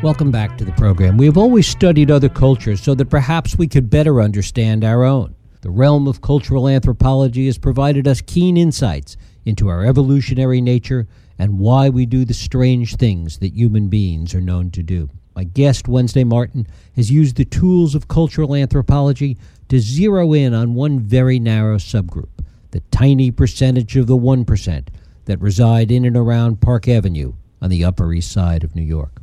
Welcome back to the program. We have always studied other cultures so that perhaps we could better understand our own. The realm of cultural anthropology has provided us keen insights into our evolutionary nature and why we do the strange things that human beings are known to do. My guest, Wednesday Martin, has used the tools of cultural anthropology to zero in on one very narrow subgroup, the tiny percentage of the 1% that reside in and around Park Avenue on the Upper East Side of New York.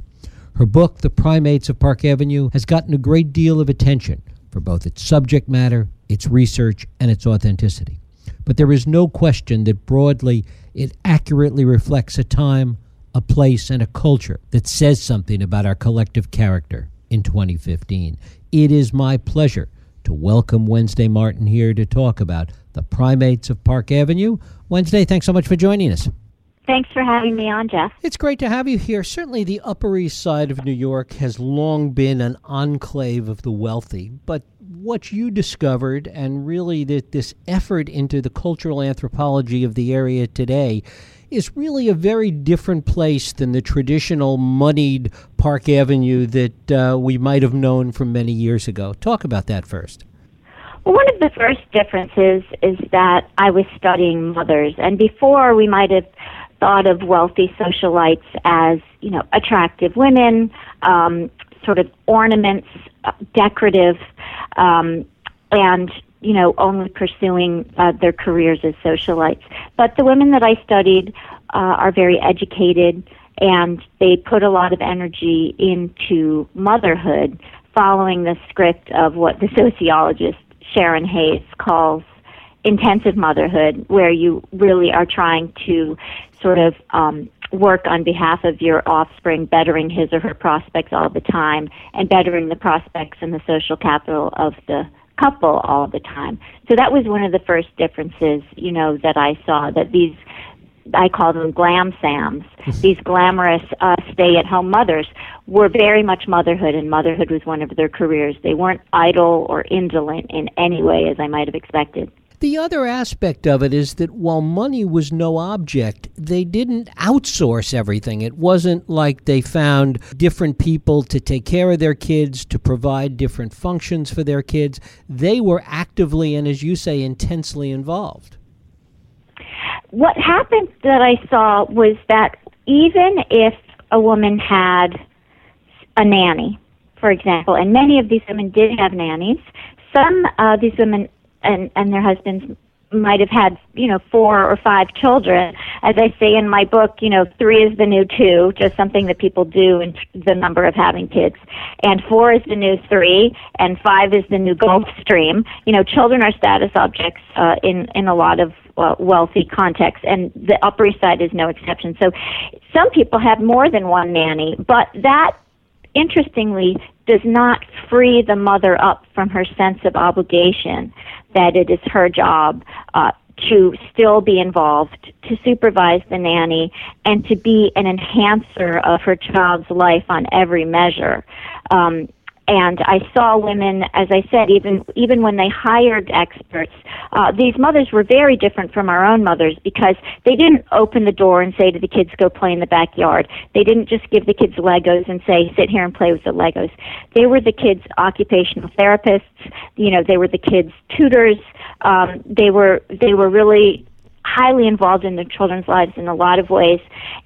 Her book, The Primates of Park Avenue, has gotten a great deal of attention for both its subject matter, its research, and its authenticity. But there is no question that broadly it accurately reflects a time, a place, and a culture that says something about our collective character in 2015. It is my pleasure to welcome Wednesday Martin here to talk about the primates of Park Avenue. Wednesday, thanks so much for joining us. Thanks for having me on, Jeff. It's great to have you here. Certainly, the Upper East Side of New York has long been an enclave of the wealthy. But what you discovered, and really that this effort into the cultural anthropology of the area today, is really a very different place than the traditional moneyed Park Avenue that uh, we might have known from many years ago. Talk about that first. Well, one of the first differences is that I was studying mothers, and before we might have thought of wealthy socialites as, you know, attractive women, um, sort of ornaments, uh, decorative, um, and you know, only pursuing uh, their careers as socialites. But the women that I studied uh, are very educated, and they put a lot of energy into motherhood, following the script of what the sociologist Sharon Hays calls intensive motherhood, where you really are trying to sort of um, work on behalf of your offspring, bettering his or her prospects all the time, and bettering the prospects and the social capital of the couple all the time. So that was one of the first differences, you know, that I saw that these I call them glam SAHMs. These glamorous uh, stay-at-home mothers were very much motherhood, and motherhood was one of their careers. They weren't idle or indolent in any way, as I might have expected. The other aspect of it is that while money was no object, they didn't outsource everything. It wasn't like they found different people to take care of their kids, to provide different functions for their kids. They were actively and, as you say, intensely involved. What happened that I saw was that even if a woman had a nanny, for example, and many of these women did have nannies, some of these women and and their husbands might have had you know four or five children. As i say in my book you know three is the new two just something that people do in the number of having kids. And four is the new three and five is the new gulf stream. You know children are status objects uh, in in a lot of uh, wealthy contexts, and the Upper East Side is no exception. So, some people have more than one nanny, but that interestingly does not free the mother up from her sense of obligation that it is her job uh, to still be involved, to supervise the nanny, and to be an enhancer of her child's life on every measure. Um, and I saw women, as I said, even even when they hired experts, uh, these mothers were very different from our own mothers because they didn't open the door and say to the kids, "Go play in the backyard." They didn't just give the kids Legos and say, "Sit here and play with the Legos." They were the kids' occupational therapists. You know, they were the kids' tutors. Um, they were they were really highly involved in their children's lives in a lot of ways,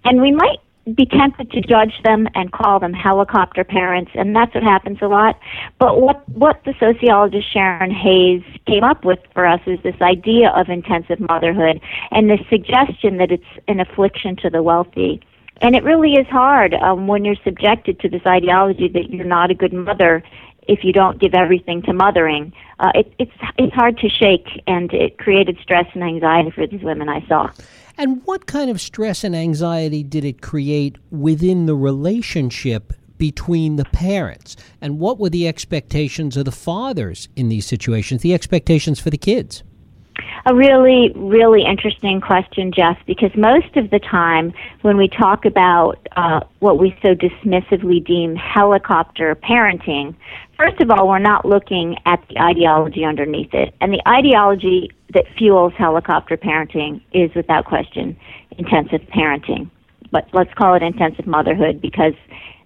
and we might be tempted to judge them and call them helicopter parents, and that's what happens a lot. But what what the sociologist Sharon Hays came up with for us is this idea of intensive motherhood and this suggestion that it's an affliction to the wealthy. And it really is hard um, when you're subjected to this ideology that you're not a good mother if you don't give everything to mothering. Uh, it, it's it's hard to shake, and it created stress and anxiety for these women I saw. And what kind of stress and anxiety did it create within the relationship between the parents? And what were the expectations of the fathers in these situations, the expectations for the kids? A really, really interesting question, Jeff, because most of the time when we talk about uh, what we so dismissively deem helicopter parenting, first of all, we're not looking at the ideology underneath it. And the ideology that fuels helicopter parenting is without question intensive parenting. But let's call it intensive motherhood because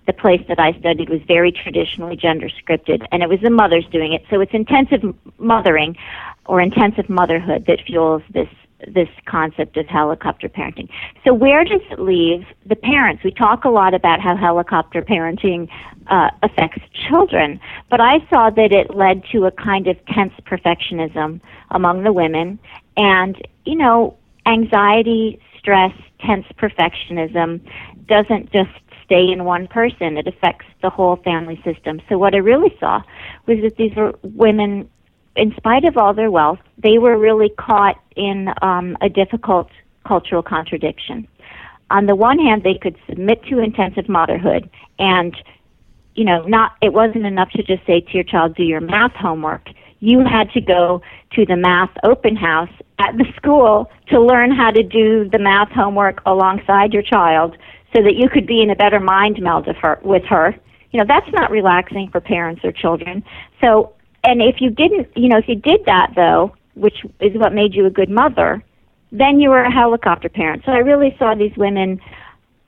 the place that I studied was very traditionally gender scripted, and it was the mothers doing it. So it's intensive mothering or intensive motherhood that fuels this this concept of helicopter parenting. So where does it leave the parents? We talk a lot about how helicopter parenting uh, affects children, but I saw that it led to a kind of tense perfectionism among the women, and you know, anxiety, stress, tense perfectionism doesn't just stay in one person. It affects the whole family system. So what I really saw was that these were women, in spite of all their wealth, they were really caught in um, a difficult cultural contradiction. On the one hand, they could submit to intensive motherhood and you know, not it wasn't enough to just say to your child, do your math homework. You had to go to the math open house at the school to learn how to do the math homework alongside your child so that you could be in a better mind meld with her. You know, that's not relaxing for parents or children. So, and if you didn't, you know, if you did that though, which is what made you a good mother, then you were a helicopter parent. So I really saw these women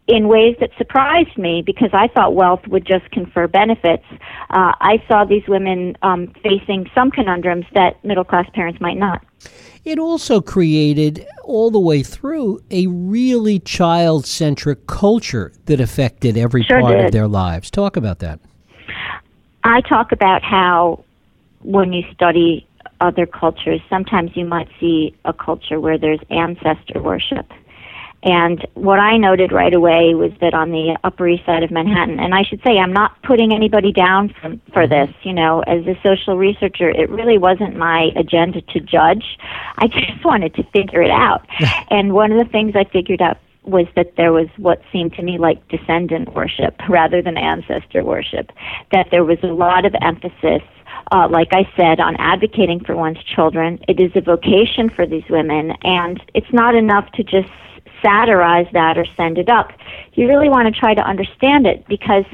in ways that surprised me because I thought wealth would just confer benefits. Uh, I saw these women um, facing some conundrums that middle class parents might not. It also created, all the way through, a really child centric culture that affected every sure part did. of their lives. Talk about that. I talk about how when you study other cultures, sometimes you might see a culture where there's ancestor worship and what I noted right away was that on the Upper East Side of Manhattan, and I should say I'm not putting anybody down for, for mm-hmm. this, you know, as a social researcher, it really wasn't my agenda to judge. I just wanted to figure it out. and one of the things I figured out was that there was what seemed to me like descendant worship rather than ancestor worship. That there was a lot of emphasis uh, like I said, on advocating for one's children. It is a vocation for these women, and it's not enough to just satirize that or send it up. You really want to try to understand it because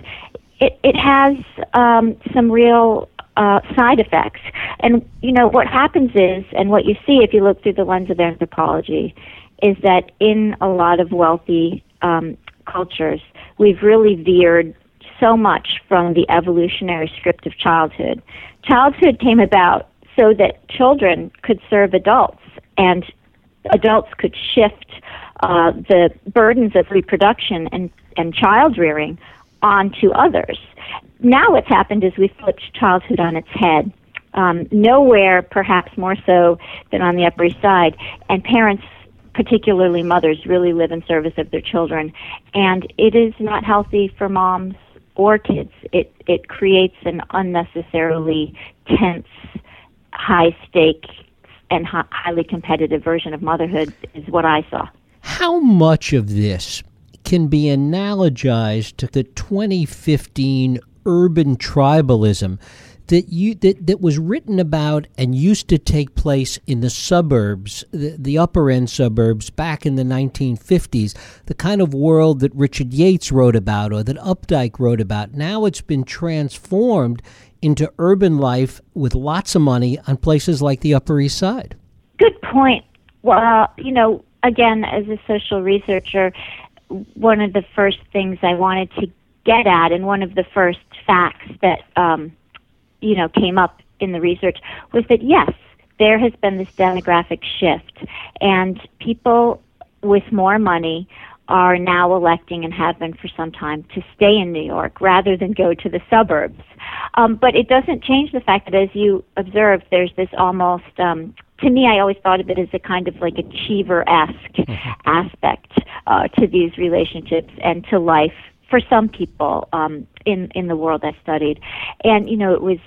it, it has um, some real uh, side effects. And, you know, what happens is, and what you see if you look through the lens of anthropology, is that in a lot of wealthy um, cultures, we've really veered so much from the evolutionary script of childhood. Childhood came about so that children could serve adults and adults could shift uh, the burdens of reproduction and, and child rearing onto others. Now, what's happened is we've flipped childhood on its head. Um, nowhere, perhaps more so than on the Upper East Side, and parents, particularly mothers, really live in service of their children, and it is not healthy for moms or kids. It it creates an unnecessarily tense, high stake, and highly competitive version of motherhood. Is what I saw. How much of this can be analogized to the 2015 urban tribalism that you that, that was written about and used to take place in the suburbs, the, the upper end suburbs back in the 1950s, the kind of world that Richard Yates wrote about or that Updike wrote about. Now it's been transformed into urban life with lots of money on places like the Upper East Side. Good point. Well, you know, again, as a social researcher, one of the first things I wanted to get at, and one of the first facts that um, you know came up in the research was that yes, there has been this demographic shift, and people with more money are now electing and have been for some time to stay in New York rather than go to the suburbs. Um, but it doesn't change the fact that, as you observed, there's this almost um, to me, I always thought of it as a kind of like a Cheever-esque mm-hmm. aspect uh, to these relationships and to life for some people um, in in the world I studied. And you know, it was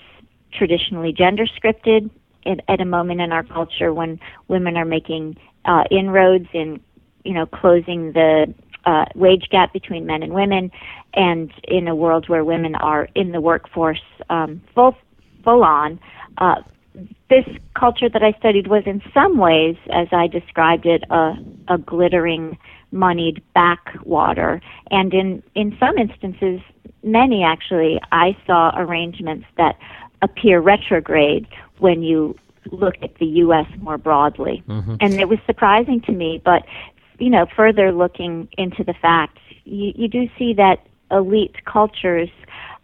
traditionally gender scripted at, at a moment in our culture when women are making uh, inroads in you know closing the uh, wage gap between men and women, and in a world where women are in the workforce um, full full on. Uh, this culture that I studied was in some ways, as I described it, a, a glittering, moneyed backwater. And in, in some instances, many actually, I saw arrangements that appear retrograde when you look at the U.S. more broadly. Mm-hmm. And it was surprising to me, but, you know, further looking into the facts, you, you do see that elite cultures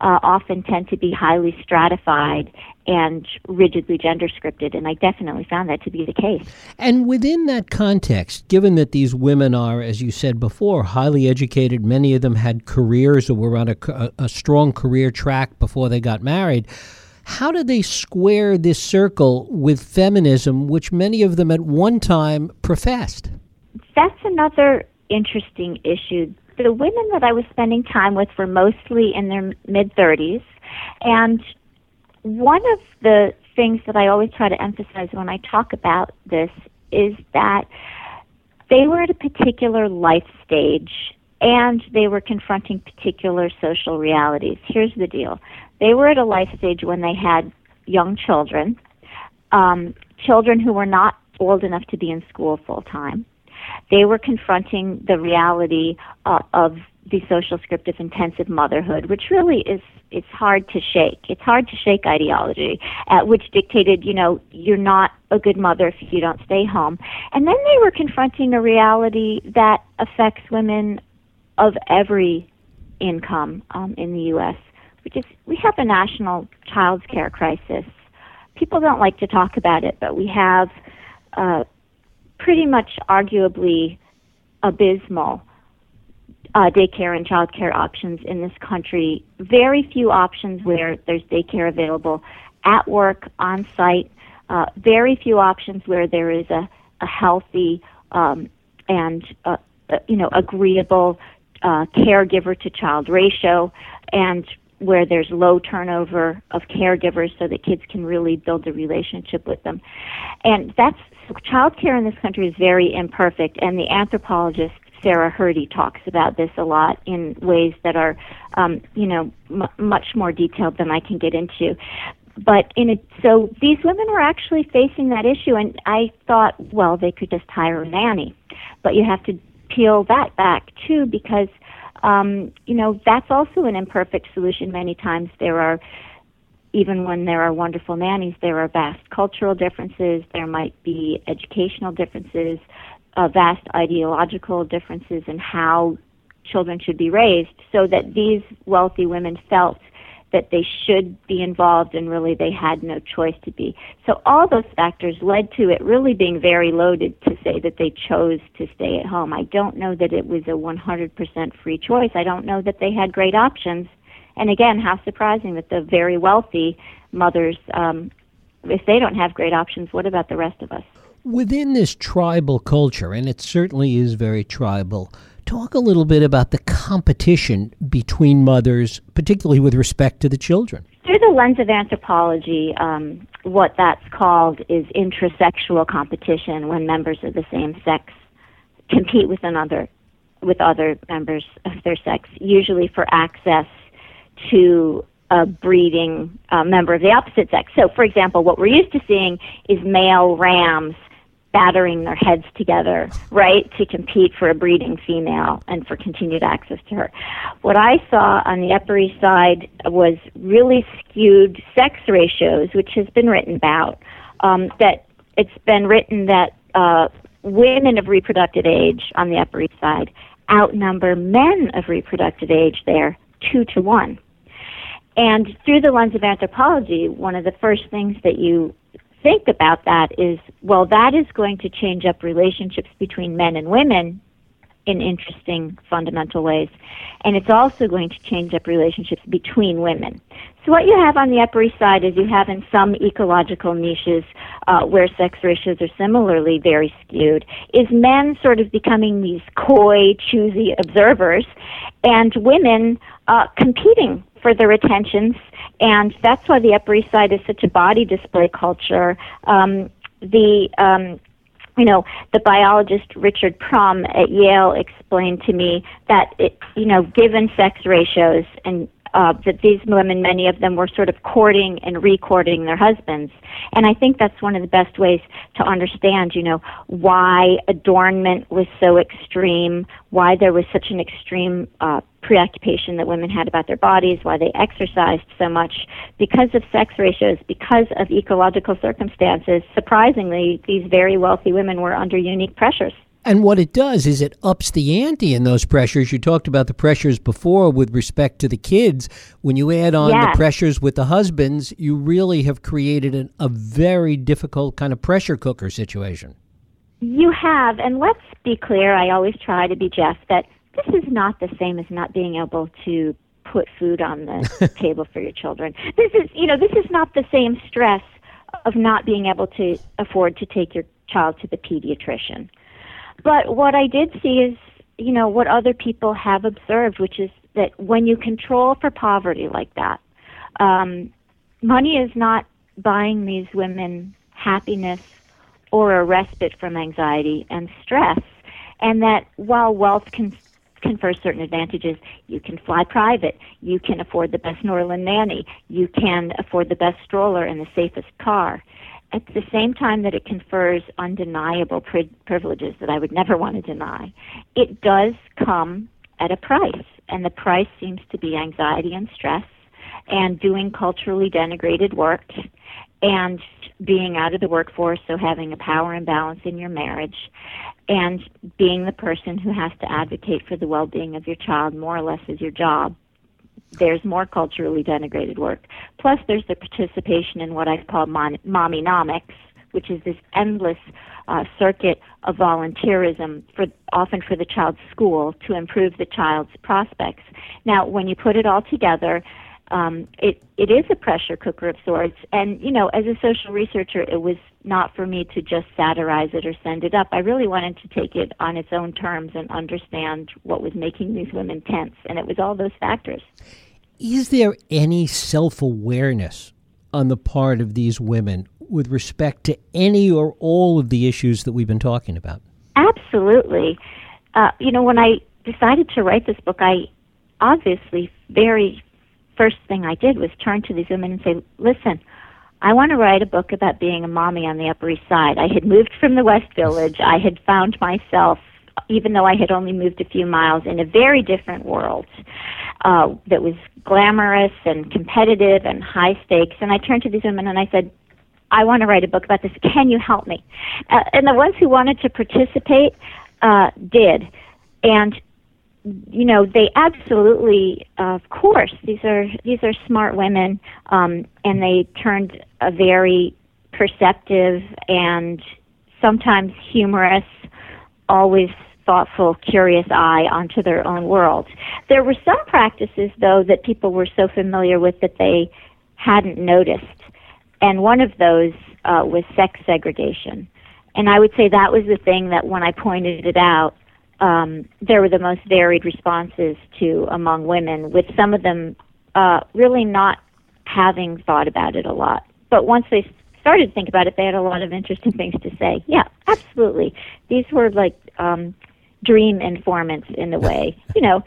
uh, often tend to be highly stratified and rigidly gender scripted, and I definitely found that to be the case. And within that context, given that these women are, as you said before, highly educated, many of them had careers or were on a, a strong career track before they got married. How do they square this circle with feminism, which many of them at one time professed? That's another interesting issue the women that I was spending time with were mostly in their mid 30s. And one of the things that I always try to emphasize when I talk about this is that they were at a particular life stage and they were confronting particular social realities. Here's the deal they were at a life stage when they had young children, um, children who were not old enough to be in school full time. They were confronting the reality uh, of the social script of intensive motherhood, which really is it's hard to shake. It's hard to shake ideology, uh, which dictated, you know, you're not a good mother if you don't stay home. And then they were confronting a reality that affects women of every income um, in the U.S., which is we have a national child care crisis. People don't like to talk about it, but we have uh, pretty much arguably abysmal uh, daycare and childcare options in this country. Very few options where there's daycare available at work, on site. Uh, very few options where there is a, a healthy um, and uh, uh you know agreeable uh, caregiver to child ratio, and where there's low turnover of caregivers so that kids can really build a relationship with them. And that's child care in this country is very imperfect, and the anthropologist Sarah Hrdy talks about this a lot in ways that are, um, you know, m- much more detailed than I can get into. But in a, so these women were actually facing that issue, and I thought, well, they could just hire a nanny, but you have to peel that back too because, um, you know, that's also an imperfect solution. Many times there are even when there are wonderful nannies, there are vast cultural differences. There might be educational differences, uh, vast ideological differences in how children should be raised, so that these wealthy women felt that they should be involved and really they had no choice to be. So all those factors led to it really being very loaded to say that they chose to stay at home. I don't know that it was a 100% free choice. I don't know that they had great options and again, how surprising that the very wealthy mothers, um, if they don't have great options, what about the rest of us? Within this tribal culture, and it certainly is very tribal, talk a little bit about the competition between mothers, particularly with respect to the children. Through the lens of anthropology, um, what that's called is intrasexual competition when members of the same sex compete with another with other members of their sex, usually for access to a breeding uh, member of the opposite sex. So, for example, what we're used to seeing is male rams battering their heads together, right, to compete for a breeding female and for continued access to her. What I saw on the Upper East Side was really skewed sex ratios, which has been written about. Um, that it's been written that uh, women of reproductive age on the Upper East Side outnumber men of reproductive age there two to one. And through the lens of anthropology, one of the first things that you think about that is well, that is going to change up relationships between men and women in interesting fundamental ways. And it's also going to change up relationships between women. So what you have on the Upper East Side is you have in some ecological niches uh, where sex ratios are similarly very skewed, is men sort of becoming these coy, choosy observers, and women uh, competing for their attentions, and that's why the Upper East Side is such a body display culture. Um, the um, you know, the biologist Richard Prum at Yale explained to me that it, you know, given sex ratios and uh, that these women, many of them, were sort of courting and recording their husbands. And I think that's one of the best ways to understand, you know, why adornment was so extreme, why there was such an extreme uh, preoccupation that women had about their bodies, why they exercised so much, because of sex ratios, because of ecological circumstances. Surprisingly, these very wealthy women were under unique pressures. And what it does is it ups the ante in those pressures. You talked about the pressures before with respect to the kids. When you add on the pressures with the husbands, you really have created an, a very difficult kind of pressure cooker situation. You have, and let's be clear, I always try to be Jeff, that this is not the same as not being able to put food on the table for your children. This is, you know, this is not the same stress of not being able to afford to take your child to the pediatrician. But what I did see is, you know, what other people have observed, which is that when you control for poverty like that, um, money is not buying these women happiness or a respite from anxiety and stress. And that while wealth can confer certain advantages, you can fly private, you can afford the best Norland nanny, you can afford the best stroller and the safest car. At the same time that it confers undeniable pri- privileges that I would never want to deny, it does come at a price. And the price seems to be anxiety and stress and doing culturally denigrated work and being out of the workforce, so having a power imbalance in your marriage, and being the person who has to advocate for the well being of your child more or less as your job. There's more culturally denigrated work. Plus, there's the participation in what I call mon- mommynomics, which is this endless uh, circuit of volunteerism for often for the child's school to improve the child's prospects. Now, when you put it all together, um, it it is a pressure cooker of sorts. And you know, as a social researcher, it was not for me to just satirize it or send it up. I really wanted to take it on its own terms and understand what was making these women tense, and it was all those factors. Is there any self awareness on the part of these women with respect to any or all of the issues that we've been talking about? Absolutely. Uh, you know, when I decided to write this book, I obviously very first thing I did was turn to these women and say, "Listen, I want to write a book about being a mommy on the Upper East Side. I had moved from the West Village. I had found myself, even though I had only moved a few miles, in a very different world uh, that was glamorous and competitive and high stakes. And I turned to these women and I said, I want to write a book about this. Can you help me? Uh, and the ones who wanted to participate uh, did. And you know they absolutely of course these are these are smart women um and they turned a very perceptive and sometimes humorous always thoughtful curious eye onto their own world. There were some practices though that people were so familiar with that they hadn't noticed. And one of those uh, was sex segregation. And i would say that was the thing that when i pointed it out um, there were the most varied responses to among women, with some of them uh, really not having thought about it a lot. But once they started to think about it, they had a lot of interesting things to say. Yeah, absolutely. These were like um, dream informants in a way, you know,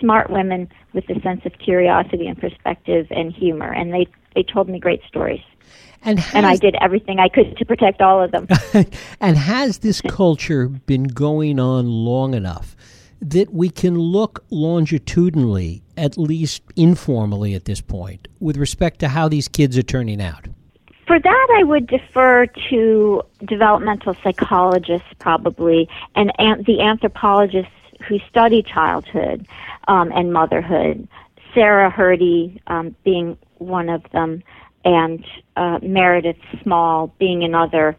smart women with a sense of curiosity and perspective and humor, and they they told me great stories. And, has, And I did everything I could to protect all of them. and has this culture been going on long enough that we can look longitudinally, at least informally at this point, with respect to how these kids are turning out? For that, I would defer to developmental psychologists, probably, and an- the anthropologists who study childhood um, and motherhood. Sarah Hrdy um, being one of them, and uh, Meredith Small being another.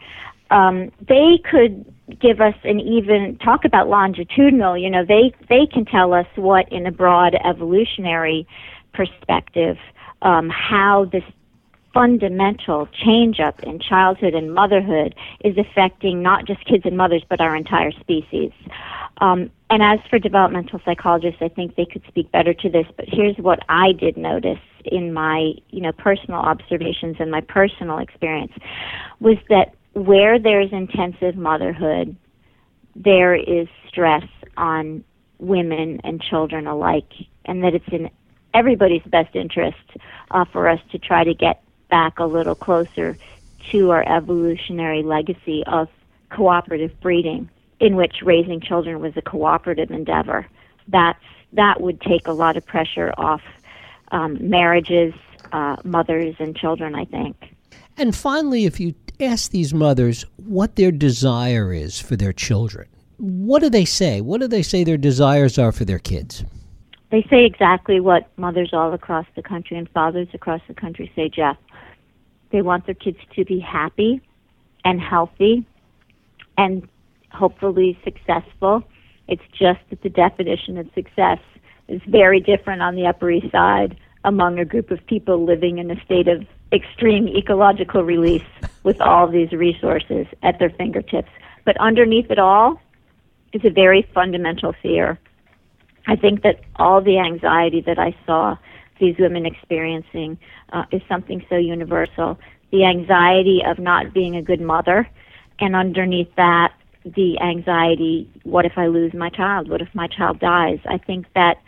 Um, they could give us an even talk about longitudinal. You know, they they can tell us what, in a broad evolutionary perspective, um, how this fundamental change up in childhood and motherhood is affecting not just kids and mothers but our entire species. Um, and as for developmental psychologists, I think they could speak better to this. But here's what I did notice in my, you know, personal observations and my personal experience was that where there's intensive motherhood, there is stress on women and children alike, and that it's in everybody's best interest uh, for us to try to get back a little closer to our evolutionary legacy of cooperative breeding, in which raising children was a cooperative endeavor. That's that would take a lot of pressure off um, marriages, uh, mothers, and children. I think. And finally, if you ask these mothers what their desire is for their children, What do they say? What do they say their desires are for their kids? They say exactly what mothers all across the country and fathers across the country say, Jeff. They want their kids to be happy and healthy and hopefully successful. It's just that the definition of success is very different on the Upper East Side among a group of people living in a state of extreme ecological release with all these resources at their fingertips. But underneath it all is a very fundamental fear. I think that all the anxiety that I saw these women experiencing uh, is something so universal. The anxiety of not being a good mother, and underneath that, the anxiety what if I lose my child? What if my child dies? I think that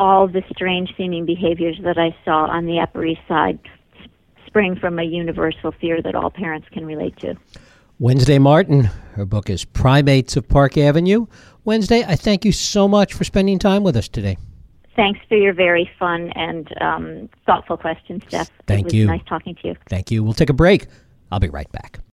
all the strange seeming behaviors that I saw on the Upper East Side spring from a universal fear that all parents can relate to. Wednesday Martin, her book is Primates of Park Avenue. Wednesday, I thank you so much for spending time with us today. Thanks for your very fun and um, thoughtful questions, Jeff. Thank it was you. Nice talking to you. Thank you. We'll take a break. I'll be right back.